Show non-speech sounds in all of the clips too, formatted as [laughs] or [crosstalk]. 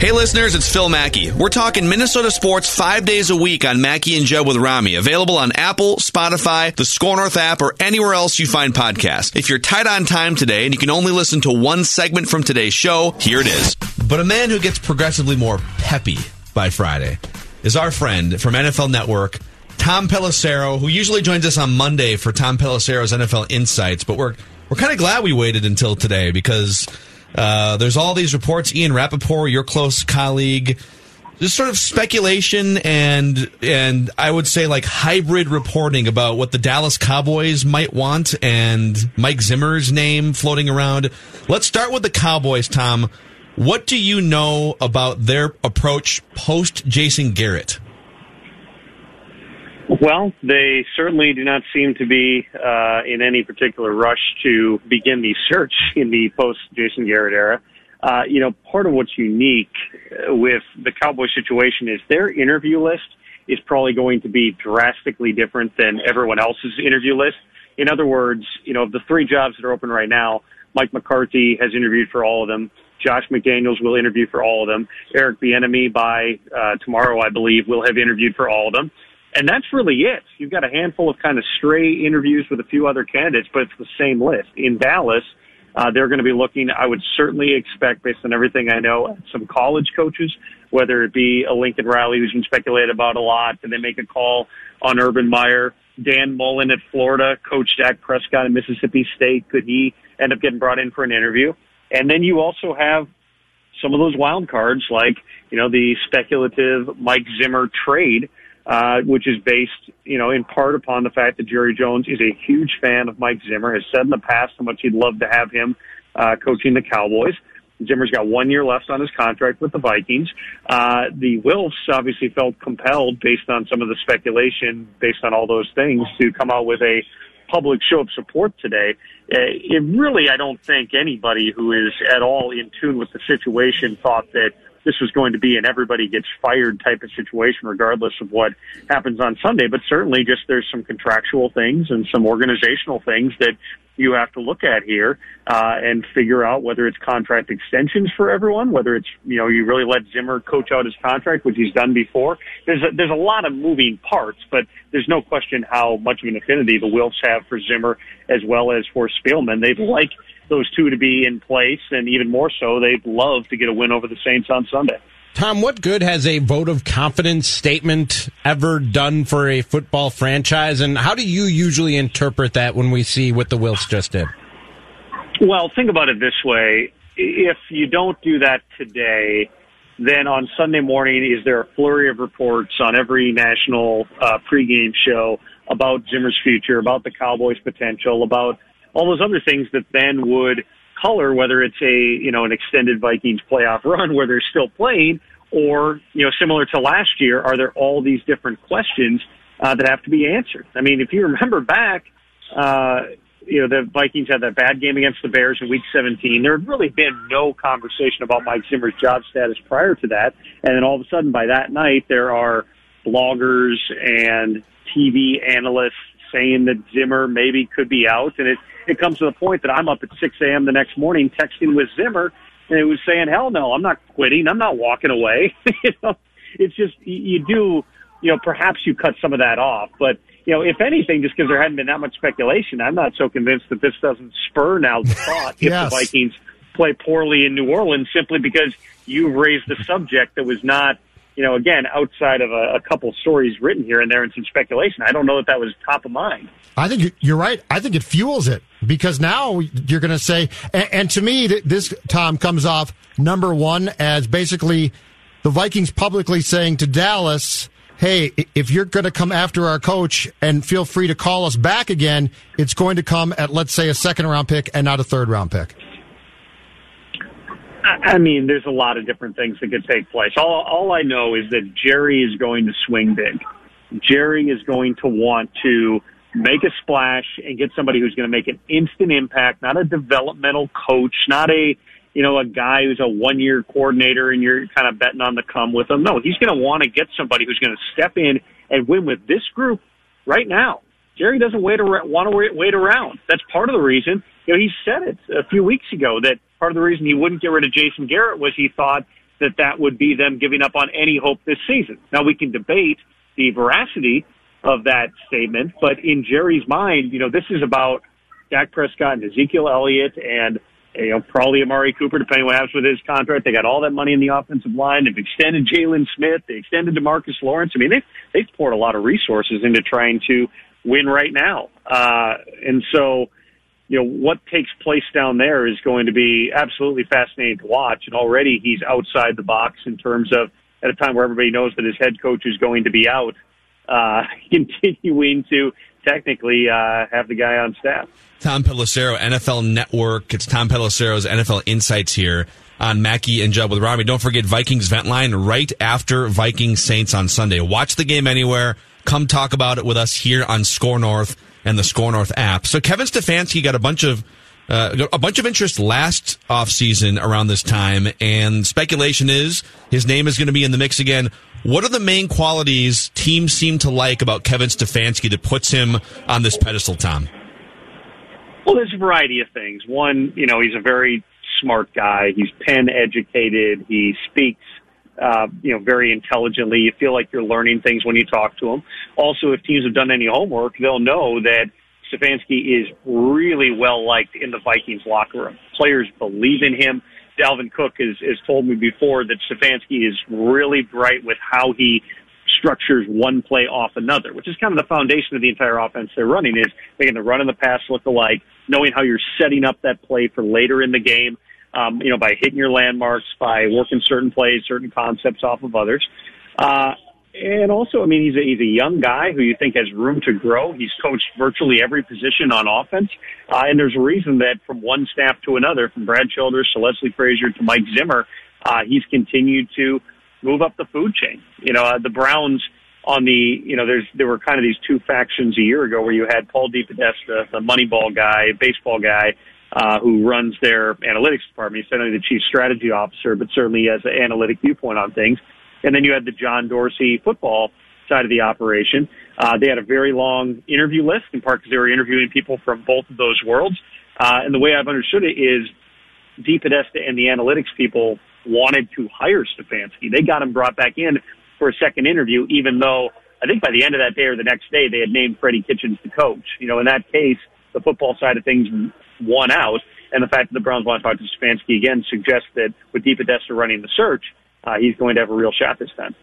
Hey listeners, it's Phil Mackey. We're talking Minnesota sports five days a week on Mackey and Judd with Rami. Available on Apple, Spotify, the Score North app, or anywhere else you find podcasts. If you're tight on time today and you can only listen to one segment from today's show, here it is. But a man who gets progressively more peppy by Friday is our friend from NFL Network, Tom Pelissero, who usually joins us on Monday for Tom Pelissero's NFL Insights. But we're we're kind of glad we waited until today because uh, there's all these reports. Ian Rapoport, your close colleague, just sort of speculation and and I would say like hybrid reporting about what the Dallas Cowboys might want and Mike Zimmer's name floating around. Let's start with the Cowboys, Tom. What do you know about their approach post Jason Garrett? Well, they certainly do not seem to be uh, in any particular rush to begin the search [laughs] in the post Jason Garrett era. Uh, you know, part of what's unique uh, with the Cowboy situation is their interview list is probably going to be drastically different than everyone else's interview list. In other words, you know, of the three jobs that are open right now, Mike McCarthy has interviewed for all of them. Josh McDaniels will interview for all of them. Eric Bieniemy by uh, tomorrow, I believe, will have interviewed for all of them. And that's really it. You've got a handful of kind of stray interviews with a few other candidates, but it's the same list. In Dallas, uh, they're going to be looking, I would certainly expect, based on everything I know, some college coaches, whether it be a Lincoln Riley who's been speculated about a lot, and they make a call on Urban Meyer, Dan Mullen at Florida, Coach Dak Prescott at Mississippi State. Could he end up getting brought in for an interview? And then you also have some of those wild cards, like, you know, the speculative Mike Zimmer trade uh, which is based, you know, in part upon the fact that Jerry Jones is a huge fan of Mike Zimmer, has said in the past how much he'd love to have him uh, coaching the Cowboys. Zimmer's got one year left on his contract with the Vikings. Uh, the Wilfs obviously felt compelled, based on some of the speculation, based on all those things, to come out with a public show of support today. Uh, it really, I don't think anybody who is at all in tune with the situation thought that this was going to be an everybody gets fired type of situation, regardless of what happens on Sunday. But certainly, just there's some contractual things and some organizational things that you have to look at here uh, and figure out whether it's contract extensions for everyone, whether it's you know you really let Zimmer coach out his contract, which he's done before. There's a, there's a lot of moving parts, but there's no question how much of an affinity the Wilfs have for Zimmer as well as for Spielman. They'd like those two to be in place, and even more so, they'd love to get a win over the Saints on Sunday. Tom, what good has a vote of confidence statement ever done for a football franchise? And how do you usually interpret that when we see what the Wilfs just did? Well, think about it this way. If you don't do that today, then on Sunday morning, is there a flurry of reports on every national uh, pregame show about Zimmer's future, about the Cowboys' potential, about all those other things that then would color whether it's a you know an extended Vikings playoff run where they're still playing, or you know similar to last year, are there all these different questions uh, that have to be answered? I mean, if you remember back, uh, you know the Vikings had that bad game against the Bears in Week 17. There had really been no conversation about Mike Zimmer's job status prior to that, and then all of a sudden by that night there are bloggers and TV analysts saying that Zimmer maybe could be out, and it it comes to the point that I'm up at 6 a.m. the next morning texting with Zimmer, and he was saying, "Hell no, I'm not quitting. I'm not walking away." [laughs] you know, it's just you do, you know, perhaps you cut some of that off, but you know, if anything, just because there hadn't been that much speculation, I'm not so convinced that this doesn't spur now the thought yes. if the Vikings play poorly in New Orleans simply because you raised the subject that was not, you know, again, outside of a, a couple stories written here and there and some speculation. I don't know that that was top of mind. I think you're right. I think it fuels it because now you're going to say, and, and to me, this, Tom, comes off number one as basically the Vikings publicly saying to Dallas, hey, if you're going to come after our coach and feel free to call us back again, it's going to come at, let's say, a second round pick and not a third round pick. I mean, there's a lot of different things that could take place. All, all I know is that Jerry is going to swing big. Jerry is going to want to make a splash and get somebody who's going to make an instant impact, not a developmental coach, not a, you know, a guy who's a one year coordinator and you're kind of betting on the come with him. No, he's going to want to get somebody who's going to step in and win with this group right now. Jerry doesn't wait around, want to wait around. That's part of the reason. You know, he said it a few weeks ago that part of the reason he wouldn't get rid of Jason Garrett was he thought that that would be them giving up on any hope this season. Now we can debate the veracity of that statement, but in Jerry's mind, you know, this is about Dak Prescott and Ezekiel Elliott and you know, probably Amari Cooper, depending what happens with his contract. They got all that money in the offensive line. They've extended Jaylon Smith. They extended Demarcus Lawrence. I mean, they've, they've poured a lot of resources into trying to win right now. Uh, and so, you know, what takes place down there is going to be absolutely fascinating to watch. And already he's outside the box in terms of at a time where everybody knows that his head coach is going to be out, uh, [laughs] continuing to technically uh, have the guy on staff. Tom Pelissero, NFL Network. It's Tom Pelissero's NFL Insights here on Mackey and Judd with Rami. Don't forget Vikings Vent Line right after Vikings Saints on Sunday. Watch the game anywhere. Come talk about it with us here on Score North and the Score North app. So Kevin Stefanski got a bunch of uh, a bunch of interest last offseason around this time, and speculation is his name is going to be in the mix again. What are the main qualities teams seem to like about Kevin Stefanski that puts him on this pedestal, Tom? Well, there's a variety of things. One, you know, he's a very smart guy. He's Penn educated. He speaks, uh, you know, very intelligently. You feel like you're learning things when you talk to them. Also, if teams have done any homework, they'll know that Stefanski is really well liked in the Vikings locker room. Players believe in him. Dalvin Cook has, has told me before that Stefanski is really bright with how he structures one play off another, which is kind of the foundation of the entire offense they're running is making the run and the pass look alike, knowing how you're setting up that play for later in the game, um, you know, by hitting your landmarks, by working certain plays, certain concepts off of others. Uh, and also, I mean, he's a, he's a young guy who you think has room to grow. He's coached virtually every position on offense. Uh, and there's a reason that from one staff to another, from Brad Childress to Leslie Frazier to Mike Zimmer, uh, he's continued to move up the food chain. You know, uh, the Browns on the, you know, there's, there were kind of these two factions a year ago where you had Paul DePodesta, the Moneyball guy, baseball guy, uh, who runs their analytics department. He's only the chief strategy officer, but certainly has an analytic viewpoint on things. And then you had the John Dorsey football side of the operation. Uh, they had a very long interview list, in part because they were interviewing people from both of those worlds. Uh, and the way I've understood it is DePodesta and the analytics people wanted to hire Stefanski. They got him brought back in for a second interview, even though I think by the end of that day or the next day, they had named Freddie Kitchens the coach. You know, in that case, the football side of things won out. And the fact that the Browns want to talk to Stefanski again suggests that with DePodesta running the search, uh, he's going to have a real shot this time.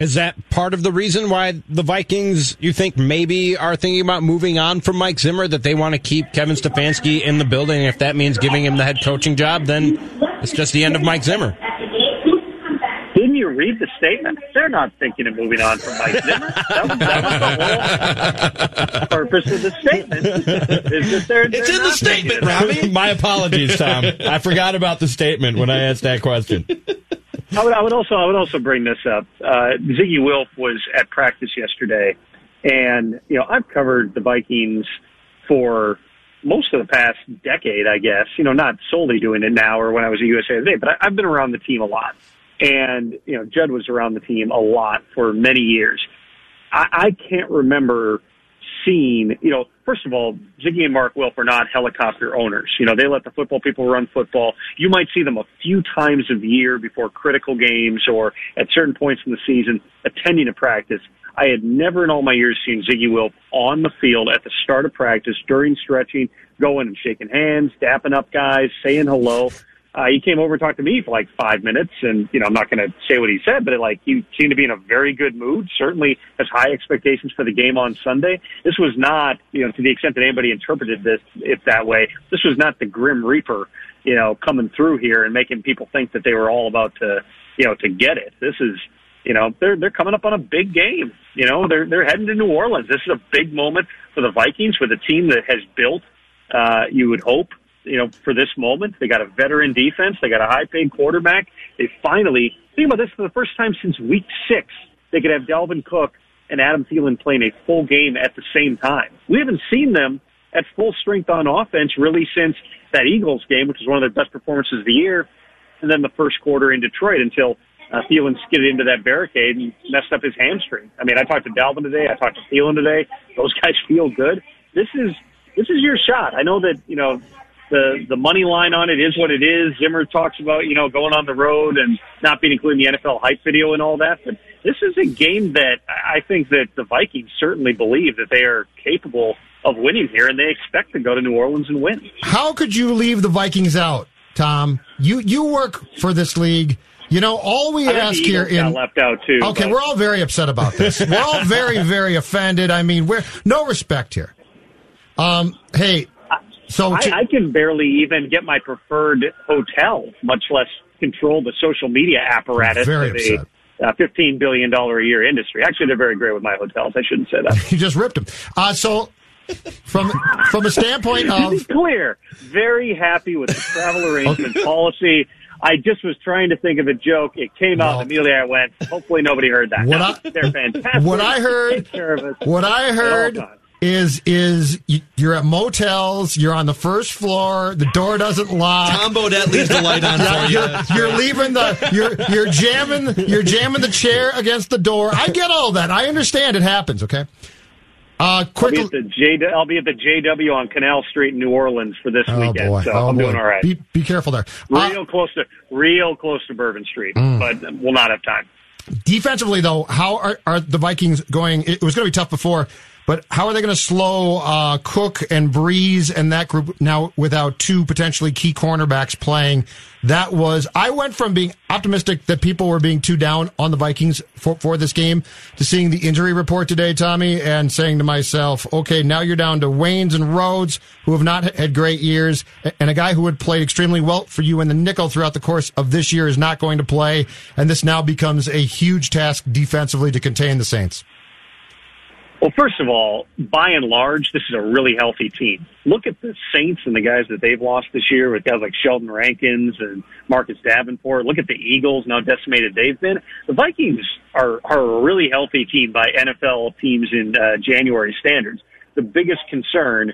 Is that part of the reason why the Vikings, you think, maybe are thinking about moving on from Mike Zimmer? That they want to keep Kevin Stefanski in the building? If that means giving him the head coaching job, then it's just the end of Mike Zimmer. Didn't you read the statement? They're not thinking of moving on from Mike Zimmer. That was, that was the whole purpose of the statement. Is that they're, it's they're in the statement, Robbie. My apologies, Tom. I forgot about the statement when I asked that question. I would, I would also, I would also bring this up. Uh, Zygi Wilf was at practice yesterday, and you know I've covered the Vikings for most of the past decade, I guess. You know, not solely doing it now or when I was at USA Today, but I, I've been around the team a lot. And you know, Judd was around the team a lot for many years. I, I can't remember seeing, you know, first of all, Zygi and Mark Wilf are not helicopter owners. You know, they let the football people run football. You might see them a few times a year before critical games or at certain points in the season attending a practice. I had never in all my years seen Zygi Wilf on the field at the start of practice during stretching, going and shaking hands, dapping up guys, saying hello. Uh, he came over and talked to me for like five minutes, and you know I'm not going to say what he said, but it, like he seemed to be in a very good mood. Certainly has high expectations for the game on Sunday. This was not, you know, to the extent that anybody interpreted this it that way. This was not the Grim Reaper, you know, coming through here and making people think that they were all about to, you know, to get it. This is, you know, they're they're coming up on a big game. You know, they're they're heading to New Orleans. This is a big moment for the Vikings, for the team that has built. Uh, you would hope you know, for this moment. They got a veteran defense. They got a high paid quarterback. They finally, think about this for the first time since week six, they could have Dalvin Cook and Adam Thielen playing a full game at the same time. We haven't seen them at full strength on offense really since that Eagles game, which was one of their best performances of the year, and then the first quarter in Detroit until uh, Thielen skidded into that barricade and messed up his hamstring. I mean, I talked to Dalvin today. I talked to Thielen today. Those [laughs] guys feel good. This is this is your shot. I know that you know the the money line on it is what it is. Zimmer talks about you know going on the road and not being included in the NFL hype video and all that. But this is a game that I think that the Vikings certainly believe that they are capable of winning here, and they expect to go to New Orleans and win. How could you leave the Vikings out, Tom? You you work for this league. You know, all we ask here in left out too. Okay, but. we're all very upset about this. we're all very [laughs] very offended. I mean, we're no respect here. Um, hey, so I, I can barely even get my preferred hotel, much less control the social media apparatus very of a uh, $15 billion a year industry. Actually, they're very great with my hotels. I shouldn't say that. [laughs] you just ripped them. Uh, so from from a standpoint of clear, very happy with the travel [laughs] arrangement okay. policy. I just was trying to think of a joke. It came out immediately. I went. Hopefully, nobody heard that. What I, they're fantastic. [laughs] What I heard. What I heard is is you're at motels, you're on the first floor, the door doesn't lock. Tom Bodett leaves the light on [laughs] for you. You're, you're leaving the you're you're jamming you're jamming the chair against the door. I get all that. I understand it happens. Okay. Uh, quick. I'll be, at the J, I'll be at the JW on Canal Street in New Orleans for this oh weekend, boy. so oh I'm boy. doing all right. Be, be careful there. Real uh, close to real close to Bourbon Street, mm. but we'll not have time. Defensively, though, how are, are the Vikings going? It was going to be tough before but how are they going to slow uh, Cook and Brees and that group now without two potentially key cornerbacks playing? That was, I went from being optimistic that people were being too down on the Vikings for, for this game to seeing the injury report today, Tommy, and saying to myself, okay, now you're down to Waynes and Rhodes, who have not had great years, and a guy who had played extremely well for you in the nickel throughout the course of this year is not going to play, and this now becomes a huge task defensively to contain the Saints. Well, first of all, by and large, this is a really healthy team. Look at the Saints and the guys that they've lost this year with guys like Sheldon Rankins and Marcus Davenport. Look at the Eagles, now decimated they've been. The Vikings are, are a really healthy team by NFL teams in uh, January standards. The biggest concern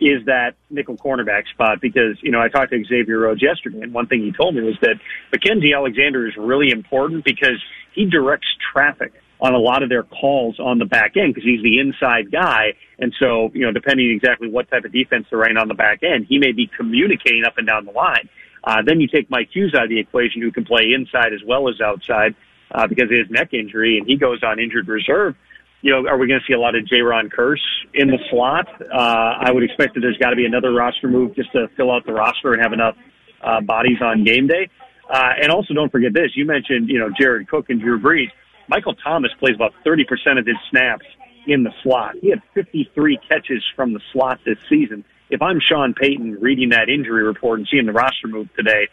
is that nickel cornerback spot because, you know, I talked to Xavier Rhodes yesterday and one thing he told me was that Mackensie Alexander is really important because he directs traffic on a lot of their calls on the back end because he's the inside guy. And so, you know, depending exactly what type of defense they're running on the back end, he may be communicating up and down the line. Uh, then you take Mike Hughes out of the equation, who can play inside as well as outside uh, because of his neck injury, and he goes on injured reserve. You know, are we going to see a lot of Jayron Kearse in the slot? Uh, I would expect that there's got to be another roster move just to fill out the roster and have enough uh, bodies on game day. Uh, and also, don't forget this: you mentioned, you know, Jared Cook and Drew Brees. Michael Thomas plays about 30% of his snaps in the slot. He had 53 catches from the slot this season. If I'm Sean Payton reading that injury report and seeing the roster move today,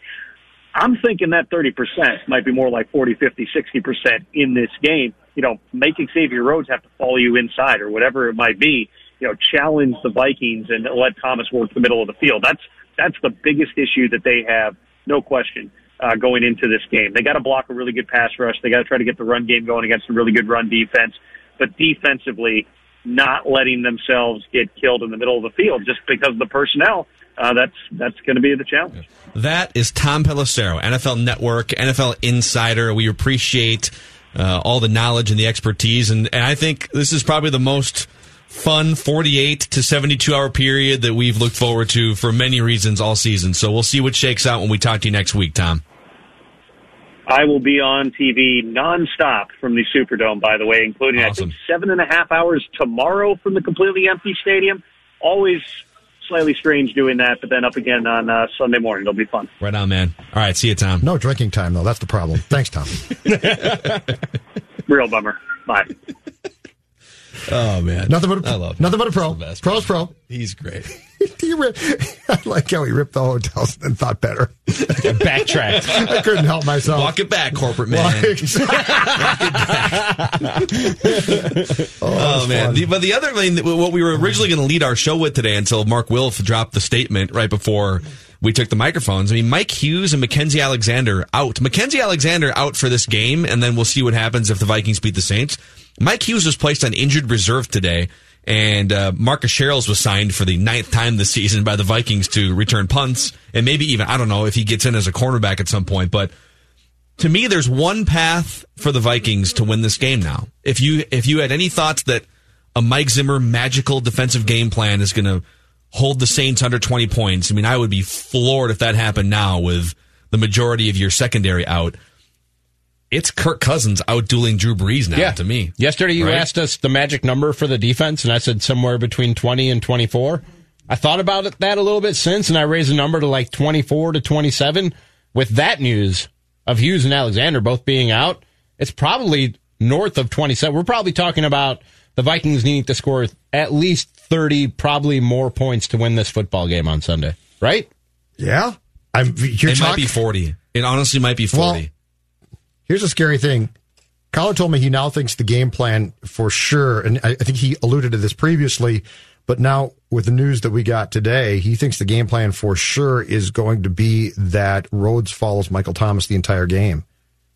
I'm thinking that 30% might be more like 40, 50, 60% in this game. You know, make Xavier Rhodes have to follow you inside or whatever it might be. You know, challenge the Vikings and let Thomas work the middle of the field. That's that's the biggest issue that they have, no question uh, going into this game. They got to block a really good pass rush. They got to try to get the run game going against a really good run defense. But defensively, not letting themselves get killed in the middle of the field just because of the personnel. Uh, that's that's going to be the challenge. That is Tom Pelissero, NFL Network, NFL Insider. We appreciate uh, all the knowledge and the expertise, and, and I think this is probably the most fun 48 to 72 hour period that we've looked forward to for many reasons all season. So we'll see what shakes out when we talk to you next week, Tom. I will be on TV nonstop from the Superdome, by the way, including awesome. I think seven and a half hours tomorrow from the completely empty stadium. Always slightly strange doing that, but then up again on uh, Sunday morning. It'll be fun. Right on, man. All right, see you, Tom. No drinking time though. That's the problem. Thanks, Tom. [laughs] Real bummer. Bye. Oh man, Nothing but a, I love him. nothing but a pro. He's best. Pro's pro. He's great. [laughs] he rip, [laughs] I like how he ripped the hotels and then thought better. Backtrack. [laughs] I couldn't help myself. Walk it back, corporate man. Walk, Oh, oh man! The, but the other thing, that- what we were originally going to lead our show with today, until Mark Wilf dropped the statement right before we took the microphones. I mean, Mike Hughes and Mackensie Alexander out. Mackensie Alexander out for this game, and then we'll see what happens if the Vikings beat the Saints. Mike Hughes was placed on injured reserve today, and uh, Marcus Sherels was signed for the ninth time this season by the Vikings to return punts, and maybe even I don't know if he gets in as a cornerback at some point, but to me, there's one path for the Vikings to win this game now. If you if you had any thoughts that a Mike Zimmer magical defensive game plan is going to hold the Saints under 20 points, I mean, I would be floored if that happened now with the majority of your secondary out. It's Kirk Cousins outdueling Drew Brees now Yeah. to me. Yesterday, you Right? asked us the magic number for the defense, and I said somewhere between 20 and 24. I thought about it, that a little bit since, and I raised the number to like 24 to 27. With that news of Hughes and Alexander both being out, it's probably north of 27. We're probably talking about the Vikings needing to score at least 30, probably more points to win this football game on Sunday, right? yeah. I'm, you're It might be 40. It honestly might be 40. Well, Here's a scary thing. Collar told me he now thinks the game plan for sure, and I, I think he alluded to this previously, but now with the news that we got today, he thinks the game plan for sure is going to be that Rhodes follows Michael Thomas the entire game.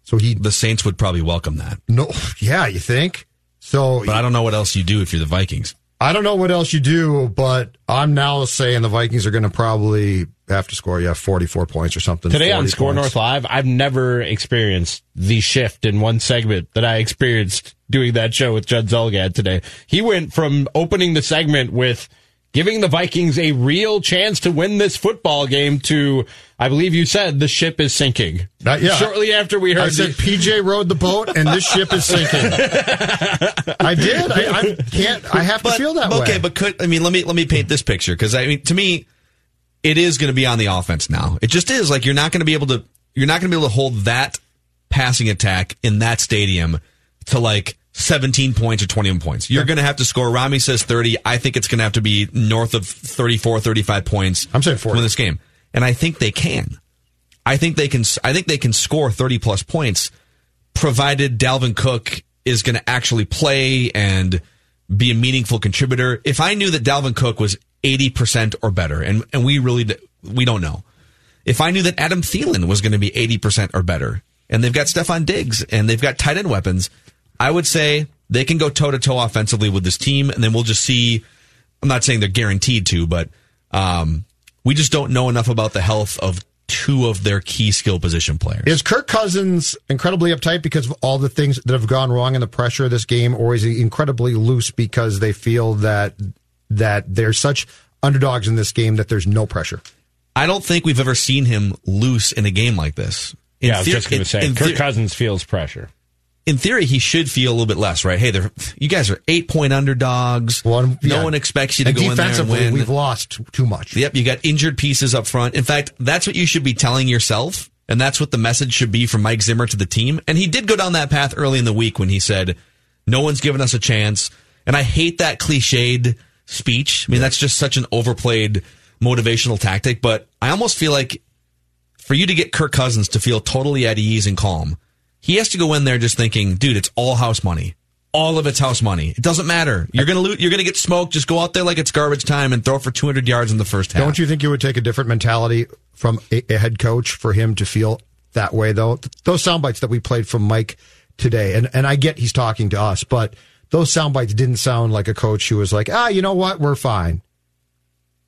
So he the Saints would probably welcome that. no, yeah, you think? So But I don't know what else you do if you're the Vikings. I don't know what else you do, but I'm now saying the Vikings are going to probably have to score, yeah, 44 points or something. Today on Score points. North Live, I've never experienced the shift in one segment that I experienced doing that show with Judd Zulgad today. He went from opening the segment with giving the Vikings a real chance to win this football game to, I believe you said, the ship is sinking. Uh, yeah. Shortly after we heard I said the- PJ rode the boat and this ship is sinking. [laughs] I did. I, I can't. I have to feel that okay, way. Okay, but could I mean let me let me paint this picture because I mean to me, it is going to be on the offense now. It just is like you're not going to be able to you're not going to be able to hold that passing attack in that stadium to like 17 points or 21 points. You're going to have to score. Rami says 30. I think it's going to have to be north of 34, 35 points. I'm saying to 40. win this game, and I think they can. I think they can. I think they can score 30 plus points, provided Dalvin Cook is going to actually play and be a meaningful contributor. If I knew that Dalvin Cook was 80% or better, and, and we really, we don't know. If I knew that Adam Thielen was going to be 80% or better, and they've got Stefon Diggs and they've got tight end weapons, I would say they can go toe to toe offensively with this team, and then we'll just see. I'm not saying they're guaranteed to, but um, we just don't know enough about the health of two of their key skill position players. Is Kirk Cousins incredibly uptight because of all the things that have gone wrong in the pressure of this game, or is he incredibly loose because they feel that that they're such underdogs in this game that there's no pressure? I don't think we've ever seen him loose in a game like this. In yeah, I was theor- just going to say, Kirk theor- Cousins feels pressure. In theory, he should feel a little bit less, right? Hey, they're, you guys are eight point underdogs. One, no yeah. one expects you to and go in there and win. we've lost too much. Yep, you got injured pieces up front. In fact, that's what you should be telling yourself, and that's what the message should be from Mike Zimmer to the team. And he did go down that path early in the week when he said, "No one's given us a chance." And I hate that cliched speech. I mean, that's just such an overplayed motivational tactic. But I almost feel like for you to get Kirk Cousins to feel totally at ease and calm, he has to go in there just thinking, "Dude, it's all house money." All of it's house money. It doesn't matter. You're gonna lose. You're gonna get smoked. Just go out there like it's garbage time and throw for 200 yards in the first half. Don't you think it would take a different mentality from a, a head coach for him to feel that way, though? Those sound bites that we played from Mike today, and, and I get he's talking to us, but those sound bites didn't sound like a coach who was like, ah, you know what, we're fine.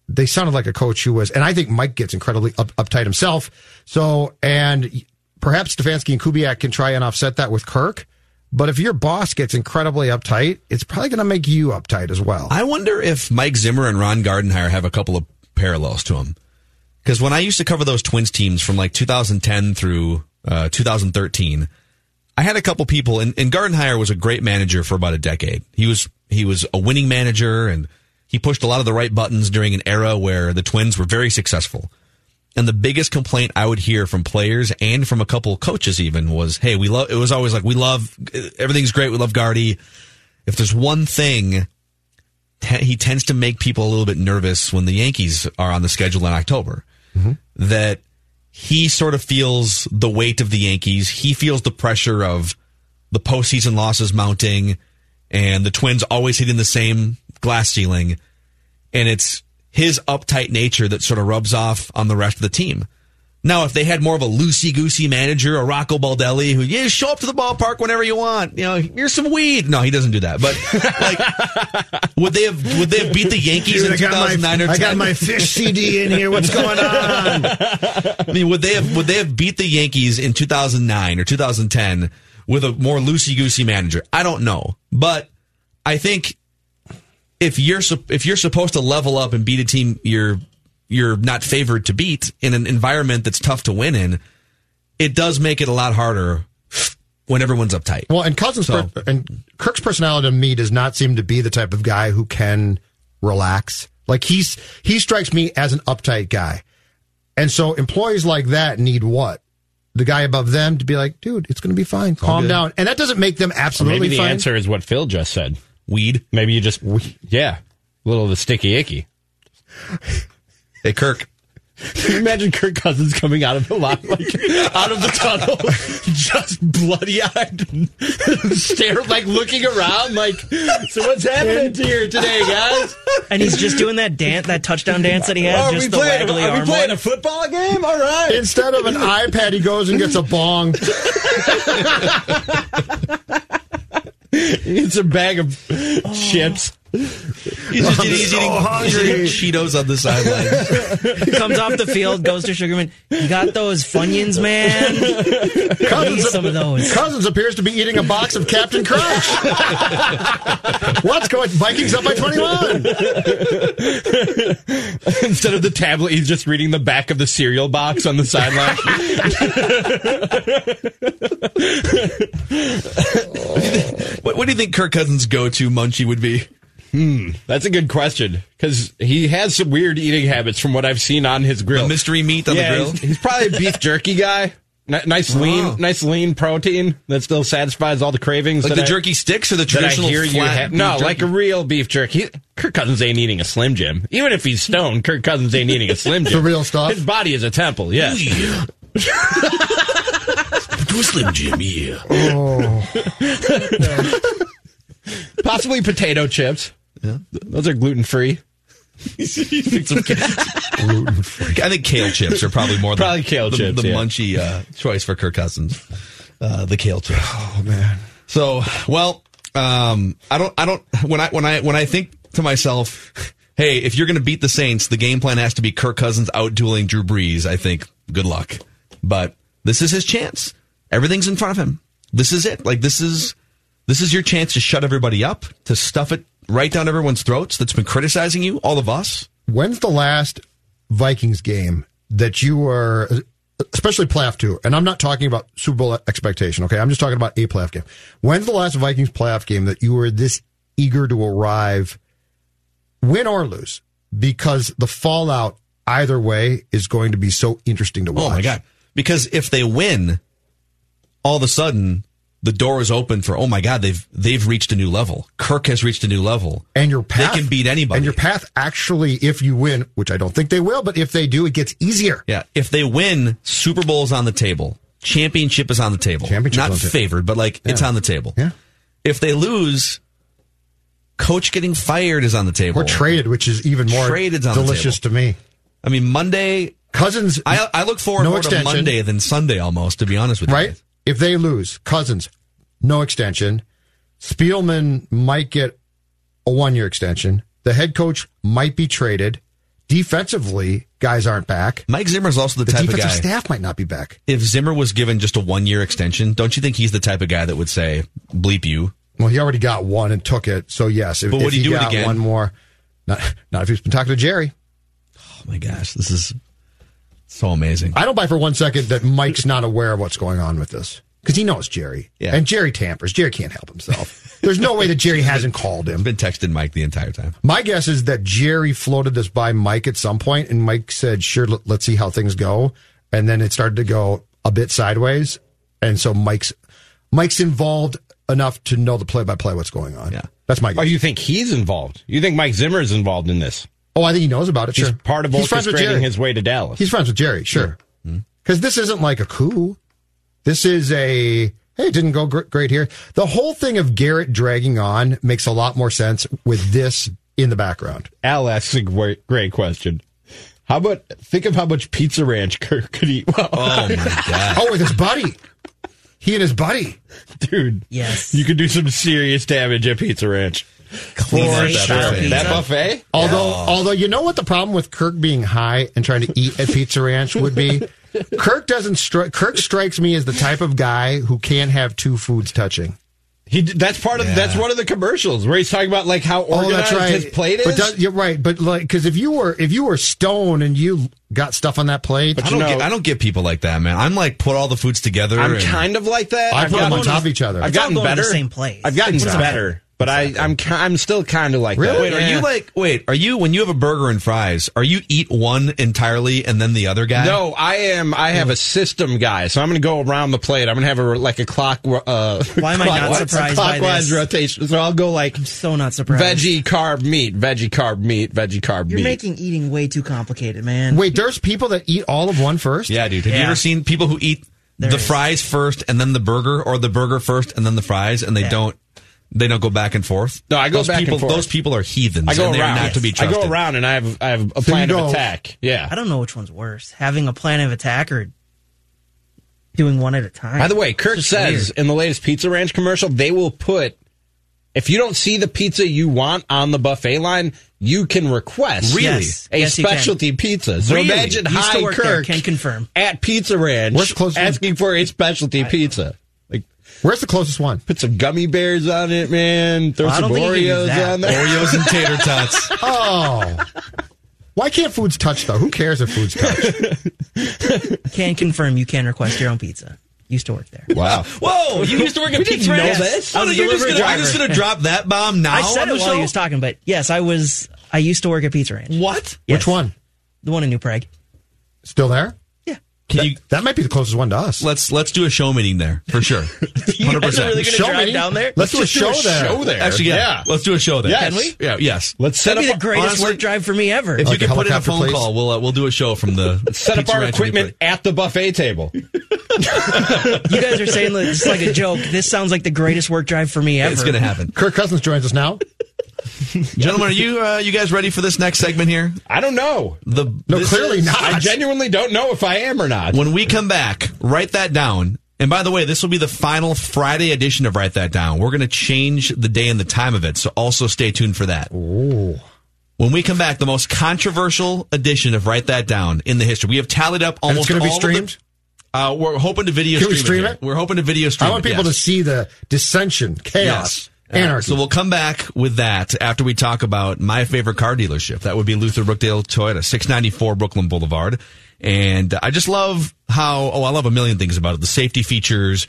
They sounded like a coach who was, and I think Mike gets incredibly up, uptight himself. So, and perhaps Stefanski and Kubiak can try and offset that with Kirk. But if your boss gets incredibly uptight, it's probably going to make you uptight as well. I wonder if Mike Zimmer and Ron Gardenhire have a couple of parallels to him. Because when I used to cover those Twins teams from like 2010 through uh, 2013, I had a couple people, and, and Gardenhire was a great manager for about a decade. He was he was a winning manager, and he He pushed a lot of the right buttons during an era where the Twins were very successful. And the biggest complaint I would hear from players and from a couple coaches even was, "Hey, we love." It was always like, "We love everything's great. We love Gardy." If there's one thing, te- he tends to make people a little bit nervous when the Yankees are on the schedule in October. Mm-hmm. That he sort of feels the weight of the Yankees. He feels the pressure of the postseason losses mounting, and the Twins always hitting the same glass ceiling, and it's his uptight nature that sort of rubs off on the rest of the team. Now, if they had more of a loosey goosey manager, a Rocco Baldelli, who yeah, show up to the ballpark whenever you want, you know, here's some weed. No, he doesn't do that. But like, [laughs] would they have would they have beat the Yankees in 2009 or 10? I got my fish CD in here. What's going on? [laughs] I mean, would they have would they have beat the Yankees in 2009 or 2010 with a more loosey goosey manager? I don't know, but I think if you're if you're supposed to level up and beat a team you're you're not favored to beat in an environment that's tough to win in, it does make it a lot harder when everyone's uptight. Well, and Cousins So- per- and Kirk's personality to me does not seem to be the type of guy who can relax. Like he's he strikes me as an uptight guy, and so employees like that need what the guy above them to be like, dude, it's going to be fine, calm down, and that doesn't make them absolutely Maybe the fine. answer is what Phil just said. Weed. Maybe you just, yeah, a little of the sticky icky. Hey, Kirk. Can you imagine Kirk Cousins coming out of the lot, like [laughs] out of the tunnel, just bloody eyed, stare like looking around, like, so what's happening here today, guys? And he's just doing that dance, that touchdown dance that he has, Are just we the playing, waggly are we playing one. a football game? All right. Instead of an iPad, he goes and gets a bong. [laughs] It's a bag of chips. He's just he's eating, he's eating oh, [laughs] Cheetos on the sideline. comes off the field, goes to Sugarman. You got those Funyuns, man? Need Cousins, some of those. Cousins appears to be eating a box of Captain Crunch. [laughs] What's going? Vikings up by twenty-one. [laughs] Instead of the tablet, he's just reading the back of the cereal box on the sideline. [laughs] What, what do you think Kirk Cousins' go-to munchie would be? Hmm, that's a good question because he has some weird eating habits from what I've seen on his grill. The mystery meat on yeah, the grill? He's, he's probably a beef jerky guy. N- nice lean, nice lean protein that still satisfies all the cravings. Like that the I- jerky sticks or the traditional you flat No, jerky? like a real beef jerky. Kirk Cousins ain't eating a Slim Jim. Even if he's stoned, Kirk Cousins ain't eating a Slim [laughs] Jim. The real stuff? His body is a temple. Yes. [laughs] Do a Slim Jim, yeah. Oh. Possibly potato chips. Yeah. Those are gluten free. [laughs] [laughs] I think kale chips are probably more Probably the, kale the, chips, the yeah. munchy uh, choice for Kirk Cousins. Uh, the kale chips. Oh man. So well, um, I don't, I don't. When I when I when I think to myself, hey, if you're going to beat the Saints, the game plan has to be Kirk Cousins out dueling Drew Brees. I think good luck, but this is his chance. Everything's in front of him. This is it. Like this is this is your chance to shut everybody up, to stuff it right down everyone's throats that's been criticizing you, all of us. When's the last Vikings game that you were, especially playoff two? And I'm not talking about Super Bowl expectation. Okay, I'm just talking about a playoff game. When's the last Vikings playoff game that you were this eager to arrive, win or lose, because the fallout either way is going to be so interesting to watch. Oh my god! Because if they win, all of a sudden the door is open for oh my god they've they've reached a new level. Kirk has reached a new level, And your path they can beat anybody. And your path actually, if you win, which I don't think they will, but if they do, it gets easier. yeah, if they win, Super Bowl is on the table. Championship is on the table. Championship's not favored, but like it's on the table. Yeah. If they lose, coach getting fired is on the table. Or traded, which is even more Traded's delicious to me. I mean, Monday. Cousins, I I look forward No more to. Monday than Sunday almost. To be honest with you, right? If they lose, Cousins, no extension. Spielman might get a one year extension. The head coach might be traded. Defensively, guys aren't back. Mike Zimmer's also the, The type of guy. defensive staff might not be back. if Zimmer was given just a one year extension, don't you think he's the type of guy that would say, bleep you? Well, he already got one and took it. So yes, if, But would if he do it again? one more, not, not if he's been talking to Jerry. Oh my gosh, this is so amazing. I don't buy for one second that Mike's not aware of what's going on with this because he knows Jerry. Yeah. And Jerry tampers. Jerry can't help himself. There's no way that Jerry hasn't called him. Been texting Mike the entire time. My guess is that Jerry floated this by Mike at some point, and Mike said, "Sure, let- let's see how things go." And then it started to go a bit sideways, and so Mike's Mike's involved enough to know the play-by-play what's going on. Yeah. that's my Oh, you think he's involved? You think Mike Zimmer is involved in this? Oh, I think he knows about it. He's Sure, part of He's friends with orchestrating Jerry. his way to Dallas. He's friends with Jerry, sure. Hmm. Because this isn't like a coup. This is a hey, it didn't go great here. The whole thing of Garrett dragging on makes a lot more sense with this in the background. Al asks a great, great question. How about think of how much Pizza Ranch [laughs] Kirk could eat? Well, Oh my god! [laughs] Oh, with his buddy. He and his buddy. dude, Yes. you could do some serious damage at Pizza Ranch. Clean For slate sure. style pizza. That buffet? Although, although you know what the problem with Kirk being high and trying to eat at Pizza Ranch would be? [laughs] Kirk doesn't stri- Kirk strikes me as the type of guy who can't have two foods touching. He that's part of Yeah. that's one of the commercials where he's talking about like how Oh, organized that's right. his plate is. But does- you're right. But like, because if you were if you were stone and you got stuff on that plate, I don't, know- get, I don't get people like that, man. I'm like put all the foods together. I'm and- kind of like that. I I've put them on top of each other. I've gotten better. the same place. I've gotten Exactly. better, but I I'm I'm still kind of like Really? that. Wait, are you like wait? Are you when you have a burger and fries? Are you eat one entirely and then the other guy? No, I am. I have a system guy, so I'm going to go around the plate. I'm going to have a like a clock. Uh, Why am I not [laughs] surprised by clockwise this? rotation? So I'll go like So not surprised. veggie carb meat, veggie carb meat, veggie carb meat. You're meat. making eating way too complicated, man. wait, there's people that eat all of one first. Yeah, dude. Have you ever seen people who eat There the is. fries first and then the burger, or the burger first and then the fries, and they Yeah. don't they don't go back and forth? No, I go those back and people, forth. Those people are heathens. I go and they around. are not to be I trusted. go around and I have I have a plan you of attack. Yeah. I don't know which one's worse, having a plan of attack or doing one at a time. By the way, Kirk says weird. in the latest Pizza Ranch commercial, they will put if you don't see the pizza you want on the buffet line, you can request Really? Yes. a Yes, specialty pizza. So Really? imagine Used to High work there, Kirk can confirm. at Pizza Ranch Where's the closest asking for a specialty pizza. Like Where's the closest one? put some gummy bears on it, man. Throw Well, some don't think you can do Oreos on there. Oreos and tater [laughs] tots. Oh. Why can't foods touch though? Who cares if foods touch? [laughs] Can confirm you can request your own pizza. Used to work there. Wow. [laughs] Whoa! You used to work at Pizza know Ranch? this. What, I was a you're just gonna, you're just gonna drop that bomb now? I said on it the while show? he was talking, but yes, I was. I used to work at Pizza Ranch. What? Yes. Which one? The one in New Prague. Still there? Yeah. Can you? That might be the closest one to us. Let's let's do a show meeting there for sure. [laughs] Hundred guys are really percent. gonna drive down there? Let's do a show do a there. show there. Actually, yeah. Let's do a show there. Yes. Can we? Yeah. Yes. Let's set That'd be up the greatest honestly, work drive for me ever. If Like you can put in a phone please? call, we'll uh, we'll do a show from the [laughs] set up our Ranch equipment at the buffet table. [laughs] you guys are saying that it's like a joke. This sounds like the greatest work drive for me ever. It's gonna happen, Kirk Cousins joins us now. [laughs] gentlemen. Are you uh, you guys ready for this next segment here? I don't know. The No, clearly is- not. I genuinely don't know if I am or not. When we come back, write that down. And by the way, this will be the final Friday edition of Write That Down. We're going to change the day and the time of it, so also stay tuned for that. When we come back, the most controversial edition of Write That Down in the history. We have tallied up And almost it's going to be all of the- uh, we're hoping to video Can we stream, stream here. it? We're hoping to video stream it. I want it, people yes. to see the dissension, chaos, Uh, so we'll come back with that after we talk about my favorite car dealership. That would be Luther Brookdale Toyota, 694 Brooklyn Boulevard. And I just love how, oh, I love a million things about it. The safety features.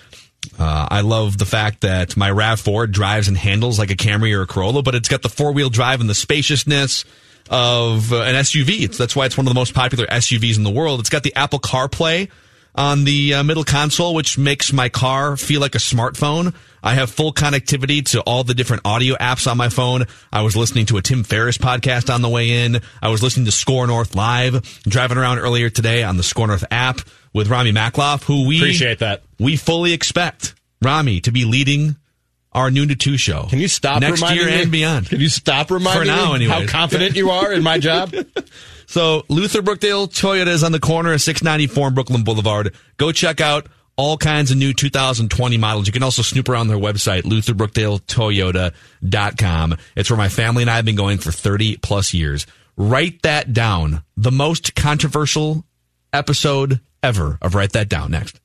Uh, I love the fact that my RAV4 drives and handles like a Camry or a Corolla, but it's got the four wheel drive and the spaciousness of uh, an SUV. It's, that's why it's one of the most popular SUVs in the world. It's got the Apple CarPlay on the uh, middle console, which makes my car feel like a smartphone. I have full connectivity to all the different audio apps on my phone. I was listening to a Tim Ferriss podcast on the way in. I was listening to Score North live, driving around earlier today on the Score North app with Rami Makloff, who we Appreciate that. We fully expect Rami to be leading our noon to two show. Can you stop next reminding year me? and beyond? Can you stop reminding for now, me how confident you are in my job? [laughs] So Luther Brookdale Toyota is on the corner of 694 and Brooklyn Boulevard. Go check out all kinds of new 2020 models. You can also snoop around their website, lutherbrookdaletoyota.com. It's where my family and I have been going for 30 plus years. Write that down. The most controversial episode ever of Write That Down next.